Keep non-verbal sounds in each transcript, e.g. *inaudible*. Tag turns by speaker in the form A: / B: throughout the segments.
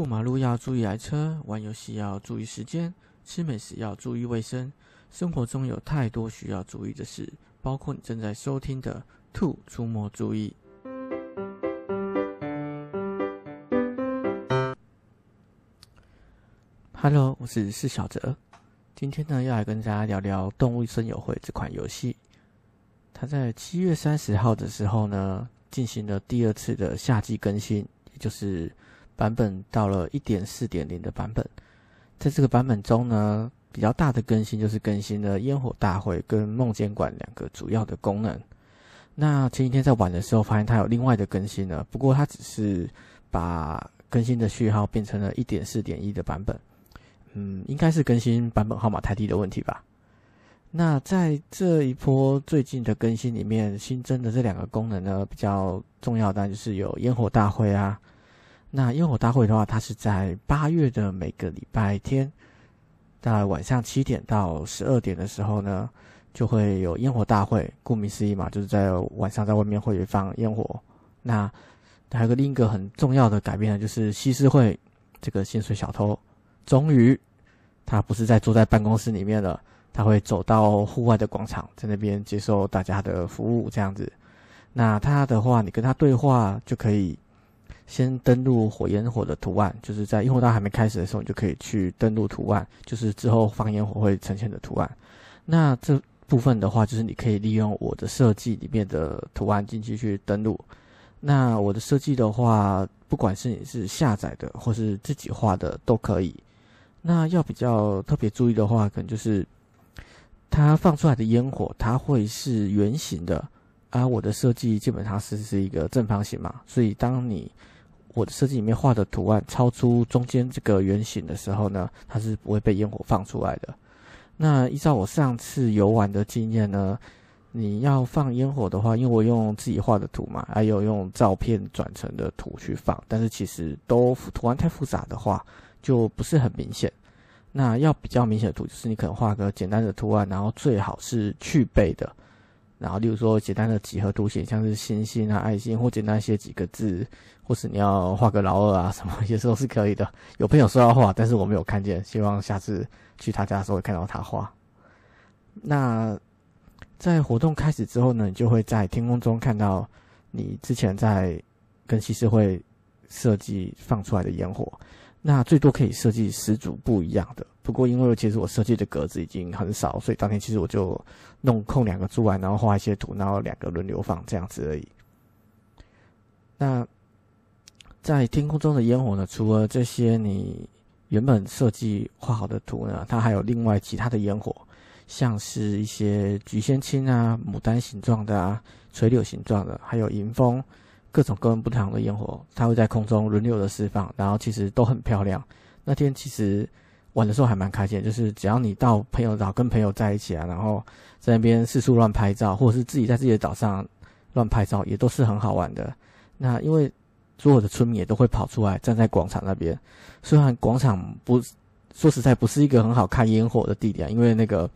A: 过马路要注意来车，玩游戏要注意时间，吃美食要注意卫生。生活中有太多需要注意的事，包括你正在收听的《兔出没注意》。Hello，我是施小哲，今天呢要来跟大家聊聊《动物森友会》这款游戏。它在七月三十号的时候呢，进行了第二次的夏季更新，也就是版本到了一点四点零的版本。在这个版本中呢，比较大的更新就是更新了烟火大会跟梦监管两个主要的功能。那前几天在玩的时候，发现它有另外的更新了，不过它只是把更新的序号变成了一点四点一的版本。嗯，应该是更新版本号码太低的问题吧。那在这一波最近的更新里面，新增的这两个功能呢，比较重要的就是有烟火大会啊。那烟火大会的话，它是在八月的每个礼拜天，在晚上七点到十二点的时候呢，就会有烟火大会。顾名思义嘛，就是在晚上在外面会放烟火。那还有个另一个很重要的改变呢，就是西施会这个薪水小偷。终于，他不是在坐在办公室里面了，他会走到户外的广场，在那边接受大家的服务，这样子。那他的话，你跟他对话就可以先登录火焰火的图案，就是在烟火大还没开始的时候，你就可以去登录图案，就是之后放烟火会呈现的图案。那这部分的话，就是你可以利用我的设计里面的图案进去去登录。那我的设计的话，不管是你是下载的或是自己画的都可以。那要比较特别注意的话，可能就是它放出来的烟火，它会是圆形的，而我的设计基本上是是一个正方形嘛，所以当你我的设计里面画的图案超出中间这个圆形的时候呢，它是不会被烟火放出来的。那依照我上次游玩的经验呢，你要放烟火的话，因为我用自己画的图嘛，还有用照片转成的图去放，但是其实都图案太复杂的话。就不是很明显。那要比较明显的图，就是你可能画个简单的图案，然后最好是去背的。然后，例如说简单的几何图形，像是星星啊、爱心，或简单写几个字，或是你要画个老二啊什么，也是都是可以的。有朋友说要画，但是我没有看见，希望下次去他家的时候会看到他画。那在活动开始之后呢，你就会在天空中看到你之前在跟西施会设计放出来的烟火。那最多可以设计十组不一样的，不过因为其实我设计的格子已经很少，所以当天其实我就弄空两个出来，然后画一些图，然后两个轮流放这样子而已。那在天空中的烟火呢？除了这些你原本设计画好的图呢，它还有另外其他的烟火，像是一些菊仙青啊、牡丹形状的啊、垂柳形状的，还有迎风。各种各样不同的烟火，它会在空中轮流的释放，然后其实都很漂亮。那天其实玩的时候还蛮开心，就是只要你到朋友岛跟朋友在一起啊，然后在那边四处乱拍照，或者是自己在自己的岛上乱拍照，也都是很好玩的。那因为所有的村民也都会跑出来站在广场那边，虽然广场不说实在不是一个很好看烟火的地点，因为那个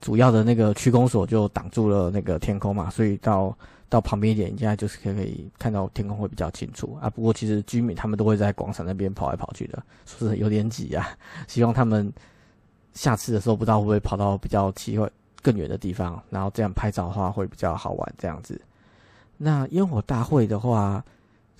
A: 主要的那个区公所就挡住了那个天空嘛，所以到。到旁边一点，现在就是可以看到天空会比较清楚啊。不过其实居民他们都会在广场那边跑来跑去的，说是有点挤啊。*laughs* 希望他们下次的时候不知道会不会跑到比较奇怪更远的地方，然后这样拍照的话会比较好玩。这样子，那烟火大会的话，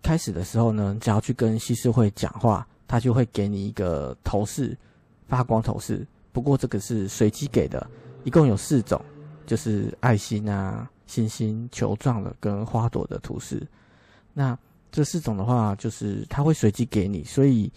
A: 开始的时候呢，只要去跟西施会讲话，他就会给你一个头饰，发光头饰。不过这个是随机给的，一共有四种，就是爱心啊。星星、球状的跟花朵的图示，那这四种的话，就是它会随机给你，所以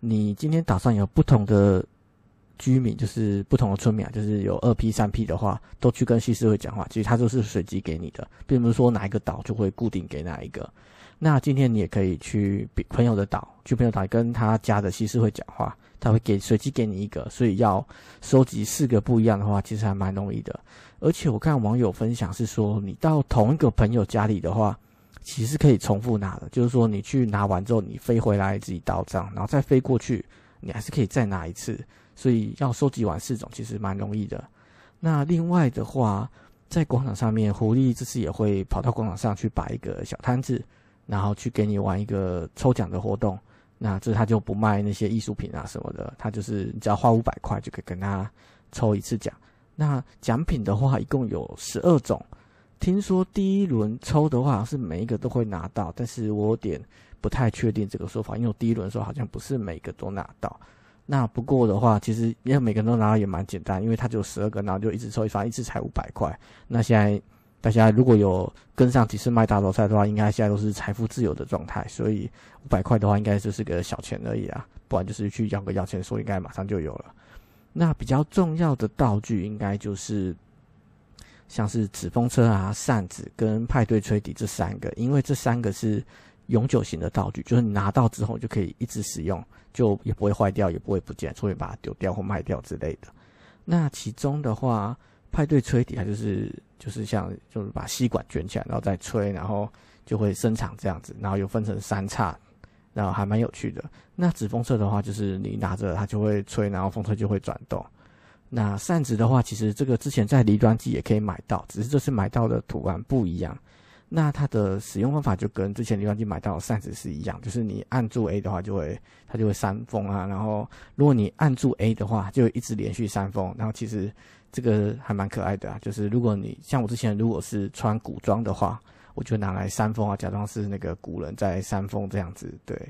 A: 你今天岛上有不同的居民，就是不同的村民啊，就是有二 P、三 P 的话，都去跟西施会讲话，其实它都是随机给你的，并不是说哪一个岛就会固定给哪一个。那今天你也可以去朋友的岛，去朋友岛跟他家的西施会讲话，他会给随机给你一个，所以要收集四个不一样的话，其实还蛮容易的。而且我看网友分享是说，你到同一个朋友家里的话，其实可以重复拿的。就是说，你去拿完之后，你飞回来自己到账，然后再飞过去，你还是可以再拿一次。所以要收集完四种，其实蛮容易的。那另外的话，在广场上面，狐狸这次也会跑到广场上去摆一个小摊子，然后去给你玩一个抽奖的活动。那这他就不卖那些艺术品啊什么的，他就是你只要花五百块就可以跟他抽一次奖。那奖品的话一共有十二种，听说第一轮抽的话是每一个都会拿到，但是我有点不太确定这个说法，因为我第一轮的时候好像不是每个都拿到。那不过的话，其实因为每个人都拿到也蛮简单，因为他就十二个，然后就一直抽，一发一次才五百块。那现在大家如果有跟上几次卖大头菜的话，应该现在都是财富自由的状态，所以五百块的话应该就是个小钱而已啊，不然就是去要个要钱说，应该马上就有了。那比较重要的道具应该就是像是纸风车啊、扇子跟派对吹笛这三个，因为这三个是永久型的道具，就是你拿到之后就可以一直使用。就也不会坏掉，也不会不见，除非把它丢掉或卖掉之类的。那其中的话，派对吹笛它就是就是像就是把吸管卷起来，然后再吹，然后就会伸长这样子，然后又分成三叉，然后还蛮有趣的。那纸风车的话，就是你拿着它就会吹，然后风车就会转动。那扇子的话，其实这个之前在离端机也可以买到，只是这次买到的图案不一样。那它的使用方法就跟之前浏览器买到的扇子是一样，就是你按住 A 的话，就会它就会扇风啊。然后如果你按住 A 的话，就一直连续扇风。然后其实这个还蛮可爱的啊，就是如果你像我之前如果是穿古装的话，我就拿来扇风啊，假装是那个古人在扇风这样子。对。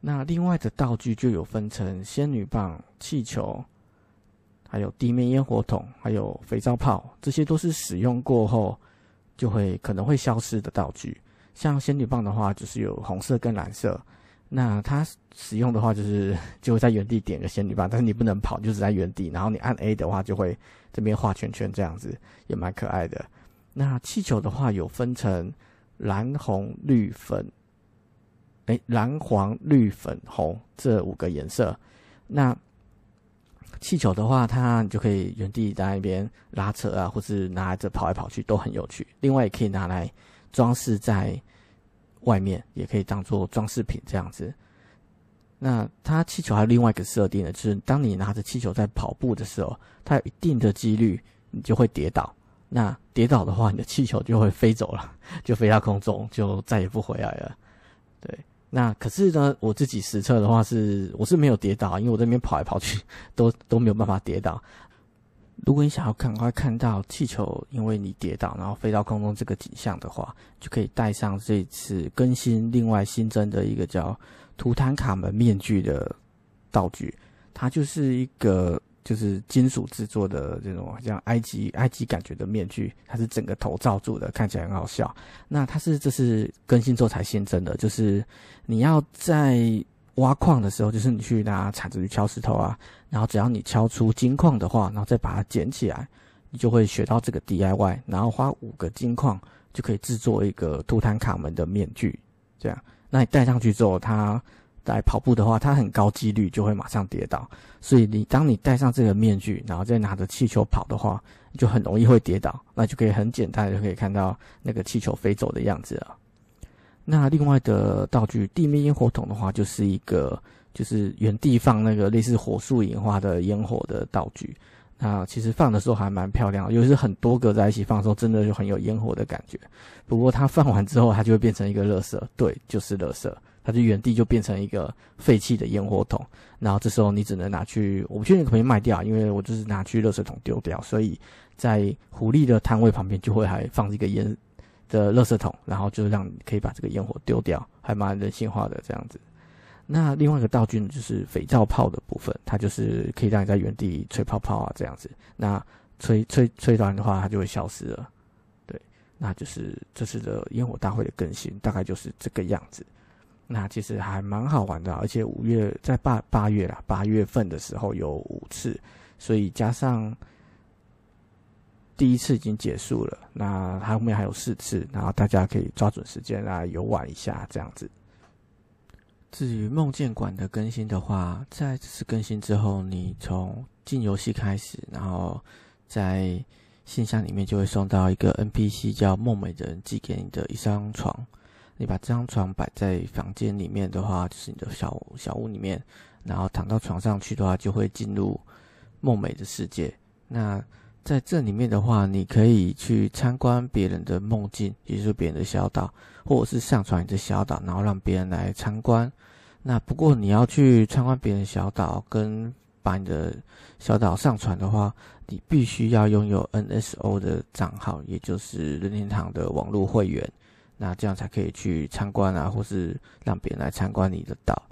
A: 那另外的道具就有分成仙女棒、气球，还有地面烟火筒，还有肥皂泡，这些都是使用过后。就会可能会消失的道具，像仙女棒的话，就是有红色跟蓝色。那它使用的话，就是 *laughs* 就会在原地点个仙女棒，但是你不能跑，就是在原地。然后你按 A 的话，就会这边画圈圈，这样子也蛮可爱的。那气球的话，有分成蓝、红、绿、粉，哎，蓝、黄、绿、粉、红这五个颜色。那气球的话，它你就可以原地在那边拉扯啊，或是拿着跑来跑去，都很有趣。另外也可以拿来装饰在外面，也可以当做装饰品这样子。那它气球还有另外一个设定呢，就是当你拿着气球在跑步的时候，它有一定的几率你就会跌倒。那跌倒的话，你的气球就会飞走了，就飞到空中，就再也不回来了。对。那可是呢，我自己实测的话是，我是没有跌倒，因为我这边跑来跑去 *laughs* 都都没有办法跌倒。如果你想要赶快看到气球因为你跌倒然后飞到空中这个景象的话，就可以带上这次更新另外新增的一个叫图坦卡门面具的道具，它就是一个。就是金属制作的这种像埃及埃及感觉的面具，它是整个头罩住的，看起来很好笑。那它是这是更新之后才新增的，就是你要在挖矿的时候，就是你去拿铲子去敲石头啊，然后只要你敲出金矿的话，然后再把它捡起来，你就会学到这个 DIY，然后花五个金矿就可以制作一个图坦卡门的面具。这样，那你戴上去之后，它。来跑步的话，它很高几率就会马上跌倒，所以你当你戴上这个面具，然后再拿着气球跑的话，就很容易会跌倒，那就可以很简单就可以看到那个气球飞走的样子了。那另外的道具地面烟火筒的话，就是一个就是原地放那个类似火树引花的烟火的道具。那其实放的时候还蛮漂亮，尤其是很多个在一起放的时候，真的就很有烟火的感觉。不过它放完之后，它就会变成一个垃圾，对，就是垃圾。它就原地就变成一个废弃的烟火筒，然后这时候你只能拿去，我不确定可不可以卖掉，因为我就是拿去垃圾桶丢掉，所以在狐狸的摊位旁边就会还放一个烟的垃圾桶，然后就让你可以把这个烟火丢掉，还蛮人性化的这样子。那另外一个道具呢，就是肥皂泡的部分，它就是可以让你在原地吹泡泡啊这样子，那吹吹吹完的话，它就会消失了。对，那就是这次的烟火大会的更新，大概就是这个样子。那其实还蛮好玩的，而且五月在八八月啦，八月份的时候有五次，所以加上第一次已经结束了，那后面还有四次，然后大家可以抓准时间来游玩一下这样子。至于梦见馆的更新的话，在这次更新之后，你从进游戏开始，然后在信箱里面就会送到一个 NPC 叫梦美人寄给你的一张床。你把这张床摆在房间里面的话，就是你的小小屋里面，然后躺到床上去的话，就会进入梦美的世界。那在这里面的话，你可以去参观别人的梦境，也就是别人的小岛，或者是上传你的小岛，然后让别人来参观。那不过你要去参观别人小岛，跟把你的小岛上传的话，你必须要拥有 NSO 的账号，也就是任天堂的网络会员。那这样才可以去参观啊，或是让别人来参观你的岛。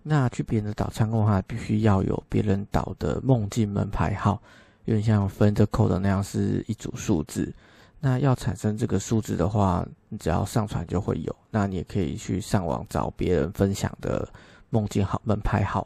A: 那去别人的岛参观的话，必须要有别人岛的梦境门牌号，有点像分的扣的那样，是一组数字。那要产生这个数字的话，你只要上传就会有。那你也可以去上网找别人分享的梦境号门牌号。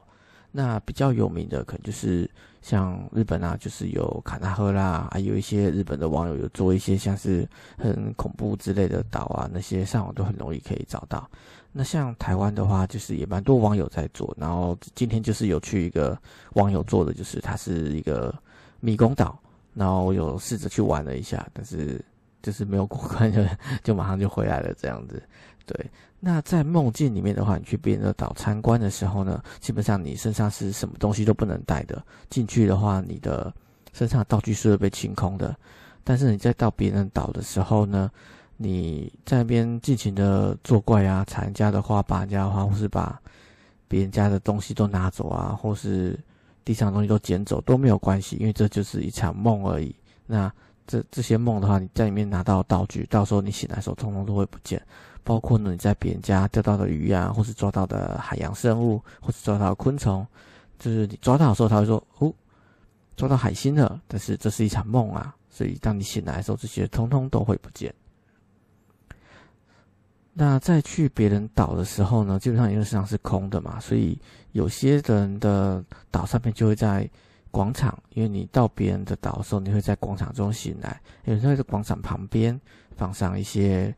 A: 那比较有名的可能就是像日本啊，就是有卡纳赫啦，还有一些日本的网友有做一些像是很恐怖之类的岛啊，那些上网都很容易可以找到。那像台湾的话，就是也蛮多网友在做。然后今天就是有去一个网友做的，就是它是一个迷宫岛。然后我有试着去玩了一下，但是就是没有过关，就就马上就回来了这样子。对，那在梦境里面的话，你去别人的岛参观的时候呢，基本上你身上是什么东西都不能带的。进去的话，你的身上的道具是会被清空的。但是你在到别人岛的时候呢，你在那边尽情的作怪啊，踩人家的花，把人家的花，或是把别人家的东西都拿走啊，或是。地上的东西都捡走都没有关系，因为这就是一场梦而已。那这这些梦的话，你在里面拿到道具，到时候你醒来的时候，通通都会不见。包括呢，你在别人家钓到的鱼啊，或是抓到的海洋生物，或是抓到的昆虫，就是你抓到的时候，他会说：“哦，抓到海星了。”但是这是一场梦啊，所以当你醒来的时候，这些通通都会不见。那再去别人岛的时候呢，基本上因为市场是空的嘛，所以有些人的岛上面就会在广场，因为你到别人的岛的时候，你会在广场中醒来，有时候在广场旁边放上一些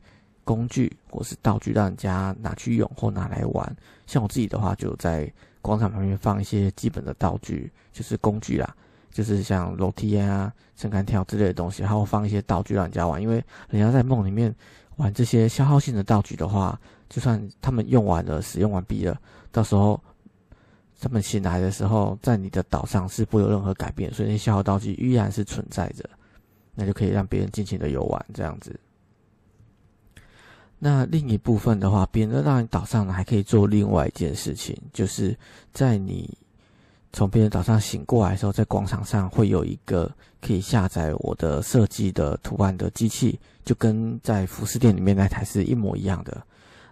A: 工具或是道具，让人家拿去用或拿来玩。像我自己的话，就在广场旁边放一些基本的道具，就是工具啦，就是像楼梯啊、撑杆跳之类的东西，然后放一些道具让人家玩，因为人家在梦里面。玩这些消耗性的道具的话，就算他们用完了、使用完毕了，到时候他们醒来的时候，在你的岛上是不会有任何改变，所以那些消耗道具依然是存在着，那就可以让别人尽情的游玩这样子。那另一部分的话，别人让你岛上呢，还可以做另外一件事情，就是在你从别人岛上醒过来的时候，在广场上会有一个可以下载我的设计的图案的机器。就跟在服饰店里面那台是一模一样的。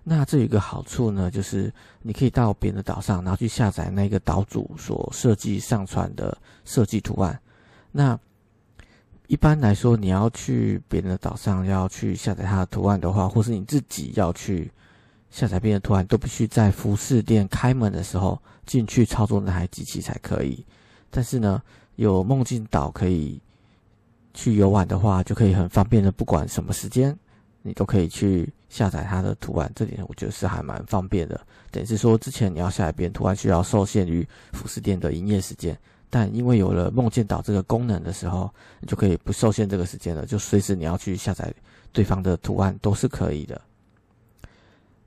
A: 那这有一个好处呢，就是你可以到别人的岛上，然后去下载那个岛主所设计上传的设计图案。那一般来说，你要去别人的岛上要去下载他的图案的话，或是你自己要去下载别人的图案，都必须在服饰店开门的时候进去操作那台机器才可以。但是呢，有梦境岛可以。去游玩的话，就可以很方便的，不管什么时间，你都可以去下载它的图案。这点我觉得是还蛮方便的。等于是说，之前你要下载别人图案，需要受限于服饰店的营业时间，但因为有了梦见岛这个功能的时候，你就可以不受限这个时间了，就随时你要去下载对方的图案都是可以的。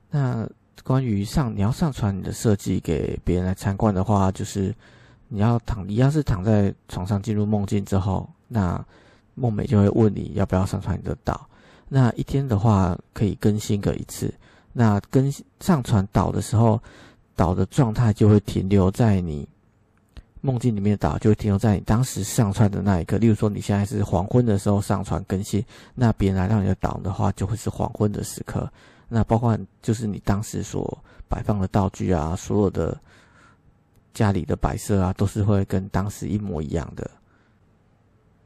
A: 那关于上你要上传你的设计给别人来参观的话，就是你要躺一样是躺在床上进入梦境之后，那。梦美就会问你要不要上传你的岛，那一天的话可以更新个一次。那更上传岛的时候，岛的状态就会停留在你梦境里面的岛就会停留在你当时上传的那一刻。例如说你现在是黄昏的时候上传更新，那别人来到你的岛的话，就会是黄昏的时刻。那包括就是你当时所摆放的道具啊，所有的家里的摆设啊，都是会跟当时一模一样的。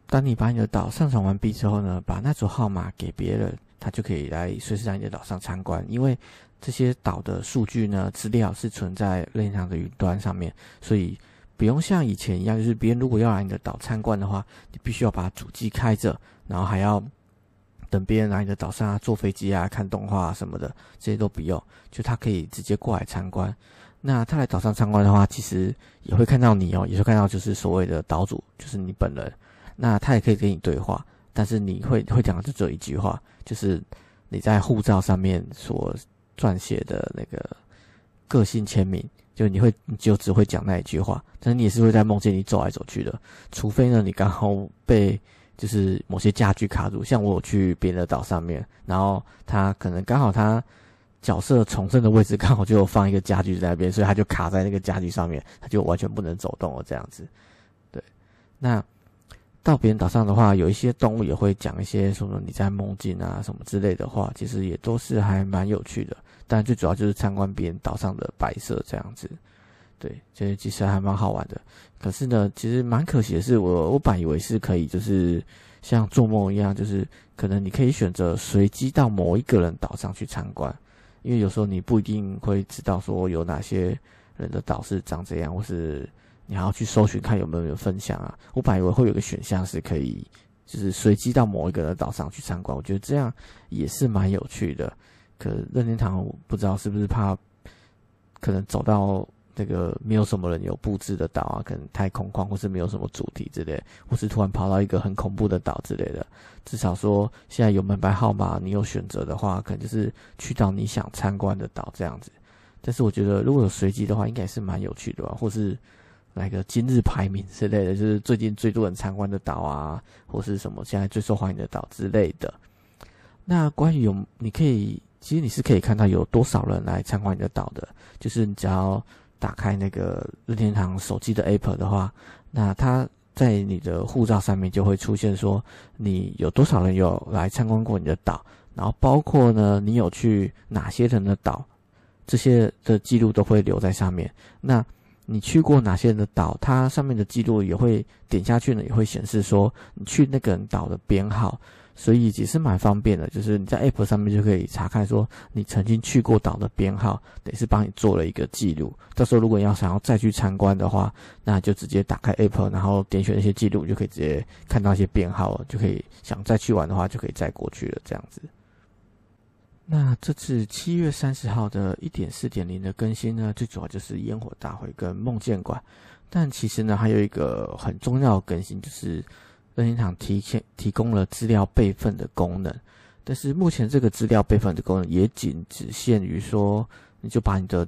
A: 当你把你的岛上传完毕之后呢，把那组号码给别人，他就可以来随时在你的岛上参观。因为这些岛的数据呢，资料是存在任天堂的云端上面，所以不用像以前一样，就是别人如果要来你的岛参观的话，你必须要把主机开着，然后还要等别人来你的岛上啊，坐飞机啊、看动画什么的，这些都不用，就他可以直接过来参观。那他来岛上参观的话，其实也会看到你哦，也会看到就是所谓的岛主，就是你本人。那他也可以跟你对话，但是你会会讲的就只有一句话，就是你在护照上面所撰写的那个个性签名，就你会你就只会讲那一句话，但是你也是会在梦境里走来走去的，除非呢你刚好被就是某些家具卡住，像我去别的岛上面，然后他可能刚好他角色重生的位置刚好就有放一个家具在那边，所以他就卡在那个家具上面，他就完全不能走动了这样子。对，那到别人岛上的话，有一些动物也会讲一些什么你在梦境啊什么之类的话，其实也都是还蛮有趣的。但最主要就是参观别人岛上的摆设这样子。对，这其实还蛮好玩的。可是呢，其实蛮可惜的是，我我本以为是可以，就是像做梦一样，就是可能你可以选择随机到某一个人岛上去参观，因为有时候你不一定会知道说有哪些人的岛是长这样，或是你还要去搜寻看有没有人分享啊。我本来以为会有个选项是可以，就是随机到某一个人岛上去参观，我觉得这样也是蛮有趣的。可任天堂不知道是不是怕可能走到。那个没有什么人有布置的岛啊，可能太空旷，或是没有什么主题之类，或是突然跑到一个很恐怖的岛之类的。至少说现在有门牌号码，你有选择的话，可能就是去到你想参观的岛这样子。但是我觉得如果有随机的话，应该是蛮有趣的吧，或是来个今日排名之类的，就是最近最多人参观的岛啊，或是什么现在最受欢迎的岛之类的。那关于有，你可以其实你是可以看到有多少人来参观你的岛的，就是你只要。打开那个任天堂手机的 App 的话，那它在你的护照上面就会出现说你有多少人有来参观过你的岛，然后包括呢你有去哪些人的岛，这些的记录都会留在上面。那你去过哪些人的岛，它上面的记录也会点下去呢，也会显示说你去那个人岛的编号。所以也是蛮方便的，就是你在 App 上面就可以查看说你曾经去过岛的编号，等是帮你做了一个记录。到时候如果你要想要再去参观的话，那就直接打开 App，然后点选那些记录，就可以直接看到一些编号了，就可以想再去玩的话，就可以再过去了。这样子。这次七月三十号的一点四点零的更新呢，最主要就是烟火大会跟梦见馆，但其实呢还有一个很重要的更新就是。任天堂提前提供了资料备份的功能，但是目前这个资料备份的功能也仅只限于说，你就把你的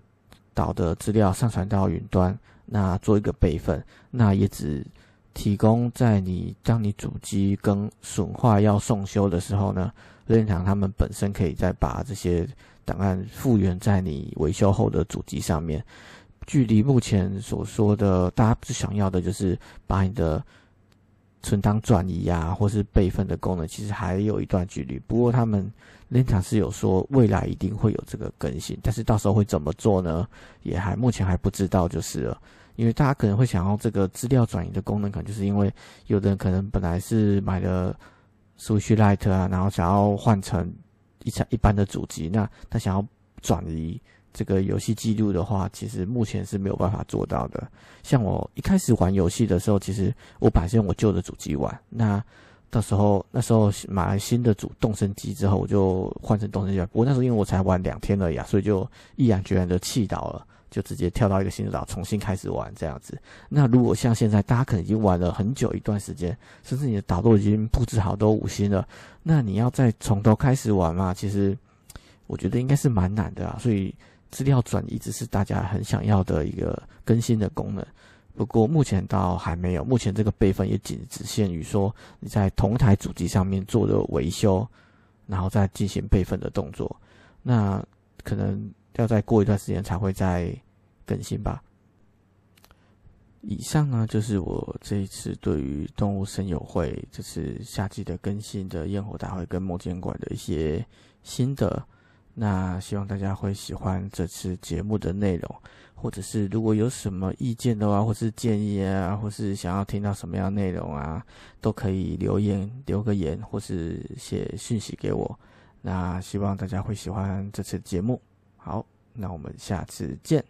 A: 导的资料上传到云端，那做一个备份，那也只提供在你当你主机跟损坏要送修的时候呢，任天堂他们本身可以再把这些档案复原在你维修后的主机上面。距离目前所说的大家最想要的就是把你的。存档转移啊，或是备份的功能，其实还有一段距离。不过他们联厂是有说未来一定会有这个更新，但是到时候会怎么做呢？也还目前还不知道就是了。因为大家可能会想要这个资料转移的功能，可能就是因为有的人可能本来是买了 Switch Lite 啊，然后想要换成一台一般的主机，那他想要转移。这个游戏记录的话，其实目前是没有办法做到的。像我一开始玩游戏的时候，其实我本来是用我旧的主机玩。那到时候那时候买了新的主动身机之后，我就换成动身机。不过那时候因为我才玩两天而已啊，所以就毅然决然的弃岛了，就直接跳到一个新的岛重新开始玩这样子。那如果像现在大家可能已经玩了很久一段时间，甚至你的岛都已经布置好都五星了，那你要再从头开始玩嘛？其实我觉得应该是蛮难的啊。所以。资料转移只是大家很想要的一个更新的功能，不过目前倒还没有。目前这个备份也仅只限于说你在同台主机上面做的维修，然后再进行备份的动作。那可能要再过一段时间才会再更新吧。以上呢就是我这一次对于动物森友会这次夏季的更新的焰火大会跟梦见馆的一些心得。那希望大家会喜欢这次节目的内容，或者是如果有什么意见的话，或是建议啊，或是想要听到什么样内容啊，都可以留言留个言，或是写讯息给我。那希望大家会喜欢这次节目。好那我们下次见。